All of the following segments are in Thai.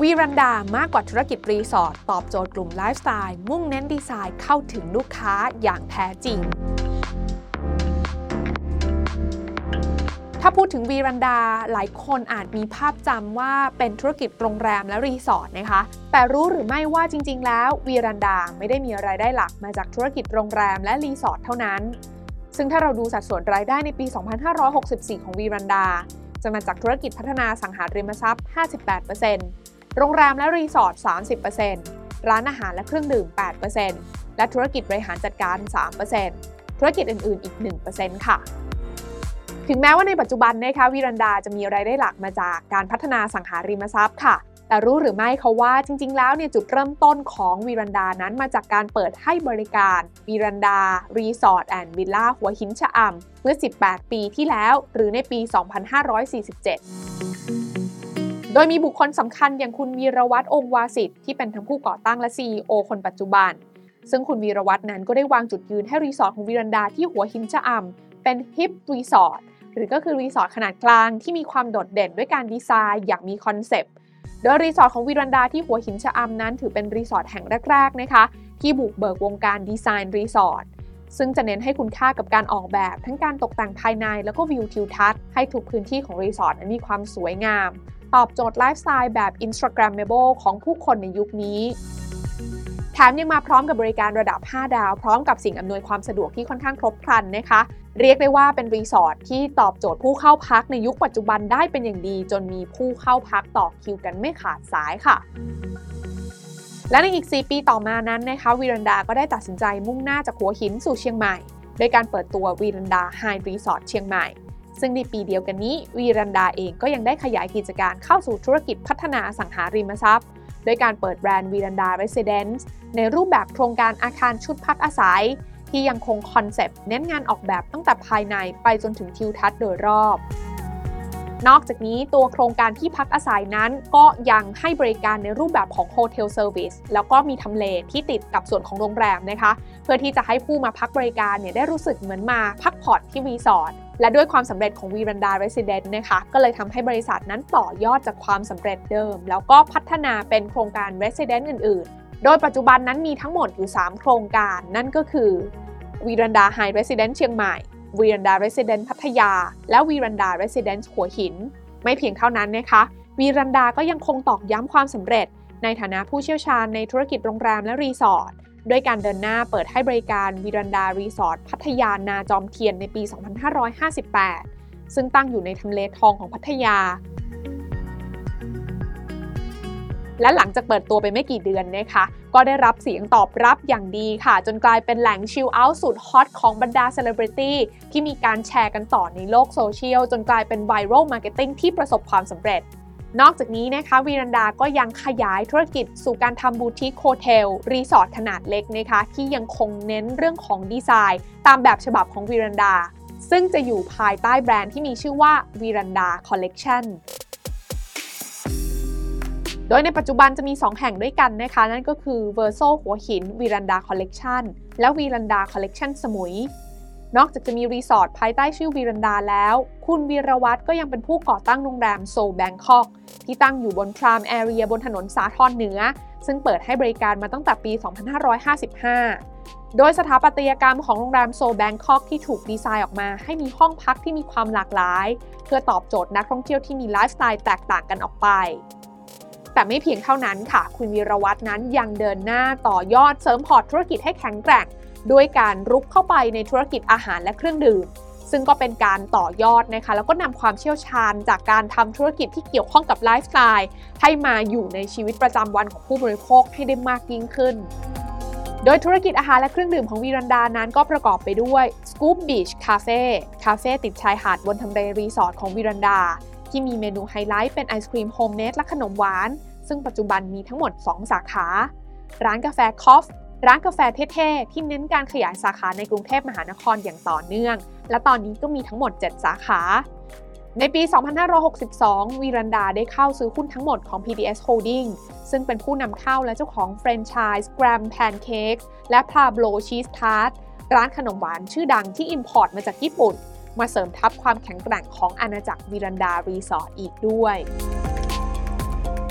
วีรันดามากกว่าธุรกิจรีสอร์ทตอบโจทย์กลุ่มไลฟ์สไตล์มุ่งเน้นดีไซน์เข้าถึงลูกค้าอย่างแท้จริงถ้าพูดถึงวีรันดา หลายคนอาจมีภาพจำว่าเป็นธุรกิจโรงแรมและรีสอร์ทนะคะ แต่รู้หรือไม่ว่าจริง ๆ แล้ววีรันดาไม่ได้มีรายได้หลักมาจากธุรกิจโรงแรมและรีสอร์ทเท่านั้น ซึ่งถ้าเราดูสัดส่วนรายได้ในปี 2564 ของวีรันดา จะมาจากธุรกิจพัฒนาอสังหาริมทรัพย์ 58% โรงแรมและรีสอร์ท 30%ร้านอาหารและเครื่องดื่ม 8%และธุรกิจบริหารจัดการ 3%ธุรกิจอื่นๆ อีก 1%ค่ะ ถึงแม้ว่าในปัจจุบันนะคะวีรันดาจะมีรายได้หลักมาจากการพัฒนาอสังหาริมทรัพย์ค่ะ แต่รู้หรือไม่คะว่าจริง ๆ แล้วเนี่ยจุดเริ่มต้นของวีรันดานั้นมาจากการเปิดให้บริการวีรันดารีสอร์ทแอนด์วิลล่าหัวหินชะอำเมื่อ 18 ปีที่แล้วหรือในปี 2547 โดยมีบุคคลสำคัญอย่างคุณวีรวัฒน์ องค์วาสิฏฐ์ที่เป็นทั้งผู้ก่อตั้งและ CEO คนปัจจุบัน ซึ่งคุณวีรวัฒน์นั้นก็ได้วางจุดยืนให้รีสอร์ทของวีรันดาที่หัวหินชะอำเป็น hip รีสอร์ทหรือก็คือรีสอร์ทขนาดกลางที่มีความโดดเด่นด้วยการดีไซน์อย่างมีคอนเซปต์โดยรีสอร์ทของวีรันดาที่หัวหินชะอำนั้นถือเป็นรีสอร์ทแห่งแรกๆนะคะที่บุกเบิกวงการดีไซน์รีสอร์ทซึ่งจะเน้นให้คุณค่ากับการออกแบบ ทั้งการตกแต่งภายในแล้วก็วิวทิวทัศน์ให้ทุกพื้นที่ของรีสอร์ทมีความสวยงาม ตอบโจทย์ไลฟ์สไตล์แบบ Instagrammable ของผู้คนในยุคนี้ แถมยังมาพร้อมกับบริการระดับ 5 ดาว พร้อมกับสิ่งอำนวยความสะดวกที่ค่อนข้างครบครันนะคะ เรียกได้ว่าเป็นรีสอร์ทที่ตอบโจทย์ผู้เข้าพักในยุคปัจจุบันได้เป็นอย่างดี จนมีผู้เข้าพักต่อคิวกันไม่ขาดสายค่ะและในอีก 4 ปีต่อมานั้นนะคะวีรันดาก็ได้ตัดสินใจมุ่งหน้าจากหัวหินสู่เชียงใหม่ โดยการเปิดตัววีรันดาไฮรีสอร์ทเชียงใหม่ ซึ่งในปีเดียวกันนี้ วีรันดาเองก็ยังได้ขยายกิจการเข้าสู่ธุรกิจพัฒนาอสังหาริมทรัพย์โดยการเปิดแบรนด์วีรันดาเรสซิเดนซ์ในรูปแบบโครงการอาคารชุดพักอาศัย ที่ยังคงคอนเซปต์เน้นงานออกแบบตั้งแต่ภายในไปจนถึงทิวทัศน์โดยรอบ นอกจากนี้ตัวโครงการที่พักอาศัยนั้นก็ยังให้บริการในรูปแบบของ hotel service แล้วก็มีทำเลที่ติดกับส่วนของโรงแรมนะคะ เพื่อที่จะให้ผู้มาพักบริการเนี่ยได้รู้สึกเหมือนมาพักผ่อนที่รีสอร์ท และด้วยความสำเร็จของวีรันดาเรสซิเดนซ์นะคะก็เลยทำให้บริษัทนั้นต่อยอดจากความสำเร็จเดิม แล้วก็พัฒนาเป็นโครงการ Residence อื่น ๆ โดยปัจจุบันนั้นมีทั้งหมดอยู่ 3 โครงการ นั่นก็คือวีรันดาไฮเรสซิเดนซ์เชียงใหม่วีรันดาเรสซิเดนซ์พัทยา และวีรันดาเรสซิเดนซ์หัวหิน ไม่เพียงเท่านั้นนะคะวีรันดาก็ยังคงตอกย้ำความสำเร็จ ในฐานะผู้เชี่ยวชาญในธุรกิจโรงแรมและรีสอร์ท ด้วยการเดินหน้าเปิดให้บริการวีรันดารีสอร์ทพัทยานาจอมเทียนในปี 2558 ซึ่งตั้งอยู่ในทำเลทองของพัทยา และหลังจากเปิดตัวไปไม่กี่เดือนนะคะ ก็ได้รับเสียงตอบรับอย่างดีค่ะ จนกลายเป็นแหล่ง chill out สุดฮอตของบรรดาเซเลบริตี้ที่มีการแชร์กันต่อในโลกโซเชียล จนกลายเป็น viral marketing ที่ประสบความสำเร็จ นอกจากนี้นะคะวีรันดาก็ยังขยายธุรกิจสู่การทำ boutique hotel รีสอร์ทขนาดเล็กนะคะ ที่ยังคงเน้นเรื่องของดีไซน์ ตามแบบฉบับของวีรันดา ซึ่งจะอยู่ภายใต้แบรนด์ที่มีชื่อว่าวีรันดาคอลเลกชันโดยในปัจจุบันจะมี 2 แห่งด้วยกันนะคะ นั่นก็คือ v e r s o หัวหินวีรันดาคอลเลกชันและวีรันดาคอลเลกชันสมุย นอกจากจะมีรีสอร์ทภายใต้ชื่อวีรันดาแล้ว คุณวีรวัฒน์ก็ยังเป็นผู้ก่อตั้งโรงแรมโซแบงคอกที่ตั้งอยู่บน prime area บนถนนสาทรเหนือ ซึ่งเปิดให้บริการมาตั้งแต่ปี 2555 โดยสถาปัตยกรรมของโรงแรมโซแบงคอกที่ถูกดีไซน์ออกมา ให้มีห้องพักที่มีความหลากหลาย เพื่อตอบโจทย์นักท่องเที่ยวที่มีไลฟ์สไตล์แตกต่างกันออกไป แต่ไม่เพียงเท่านั้นค่ะ คุณวีรวัฒน์นั้นยังเดินหน้าต่อยอดเสริมพอร์ตธุรกิจให้แข็งแกร่ง ด้วยการรุกเข้าไปในธุรกิจอาหารและเครื่องดื่ม ซึ่งก็เป็นการต่อยอดนะคะ แล้วก็นำความเชี่ยวชาญจากการทำธุรกิจที่เกี่ยวข้องกับไลฟ์สไตล์ให้มาอยู่ในชีวิตประจำวันของผู้บริโภคให้ได้มากยิ่งขึ้นโดยธุรกิจอาหารและเครื่องดื่มของวีรันดานั้นก็ประกอบไปด้วย SKOOP Beach Cafe คาเฟ่ติดชายหาดบนทำเลรีสอร์ทของวีรันดา ที่มีเมนูไฮไลท์เป็นไอศครีมโฮมเมดและขนมหวาน ซึ่งปัจจุบันมีทั้งหมด 2 สาขา ร้านกาแฟ KOF ร้านกาแฟเท่ๆ ที่เน้นการขยายสาขาในกรุงเทพมหานครอย่างต่อเนื่อง และตอนนี้ก็มีทั้งหมด 7 สาขา ในปี 2562 วีรันดาได้เข้าซื้อหุ้นทั้งหมดของ PDS Holding ซึ่งเป็นผู้นำเข้าและเจ้าของแฟรนไชส์ Gram Pancake และ Pablo Cheese Tart ร้านขนมหวานชื่อดังที่ import มาจากญี่ปุ่น มาเสริมทัพความแข็งแกร่งของอาณาจักรวีรันดารีสอร์ทอีกด้วย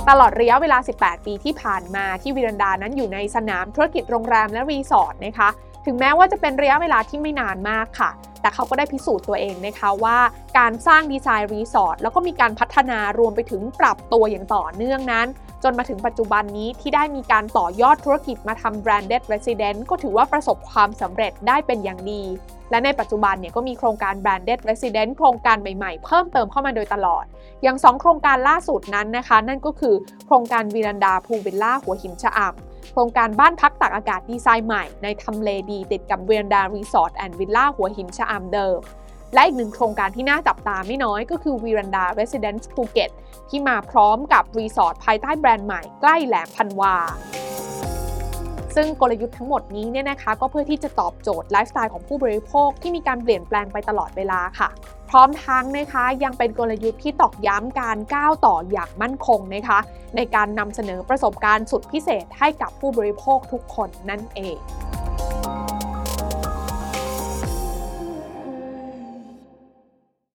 ตลอดระยะเวลา 18 ปีที่ผ่านมาที่วิรันดานั้นอยู่ในสนามธุรกิจโรงแรมและรีสอร์ทนะคะ ถึงแม้ว่าจะเป็นระยะเวลาที่ไม่นานมากค่ะ แต่เขาก็ได้พิสูจน์ตัวเองนะคะว่าการสร้างดีไซน์รีสอร์ทแล้วก็มีการพัฒนารวมไปถึงปรับตัวอย่างต่อเนื่องนั้น จนมาถึงปัจจุบันนี้ที่ได้มีการต่อยอดธุรกิจมาทำ branded resident ก็ถือว่าประสบความสำเร็จได้เป็นอย่างดี และในปัจจุบันเนี่ยก็มีโครงการ branded resident โครงการใหม่ๆ เพิ่มเติมเข้ามาโดยตลอด อย่าง 2 โครงการล่าสุดนั้นนะคะ นั่นก็คือโครงการวีรันดาพูลวิลล่าหัวหินชะอำ โครงการบ้านพักตากอากาศดีไซน์ใหม่ในทำเลดีติดกับวีรันดารีสอร์ทแอนด์วิลล่าหัวหินชะอำเดิม และอีกหนึ่งโครงการที่น่าจับตาไม่น้อยก็คือวีรันดาเรสซิเดนซ์ภูเก็ตที่มาพร้อมกับรีสอร์ทภายใต้แบรนด์ใหม่ใกล้แหลมพันวา ซึ่งกลยุทธ์ทั้งหมดนี้เนี่ยนะคะก็เพื่อที่จะตอบโจทย์ไลฟ์สไตล์ของผู้บริโภคที่มีการเปลี่ยนแปลงไปตลอดเวลาค่ะ พร้อมทั้งนะคะยังเป็นกลยุทธ์ที่ตอกย้ำการก้าวต่ออย่างมั่นคงนะคะ ในการนำเสนอประสบการณ์สุดพิเศษให้กับผู้บริโภคทุกคนนั่นเอง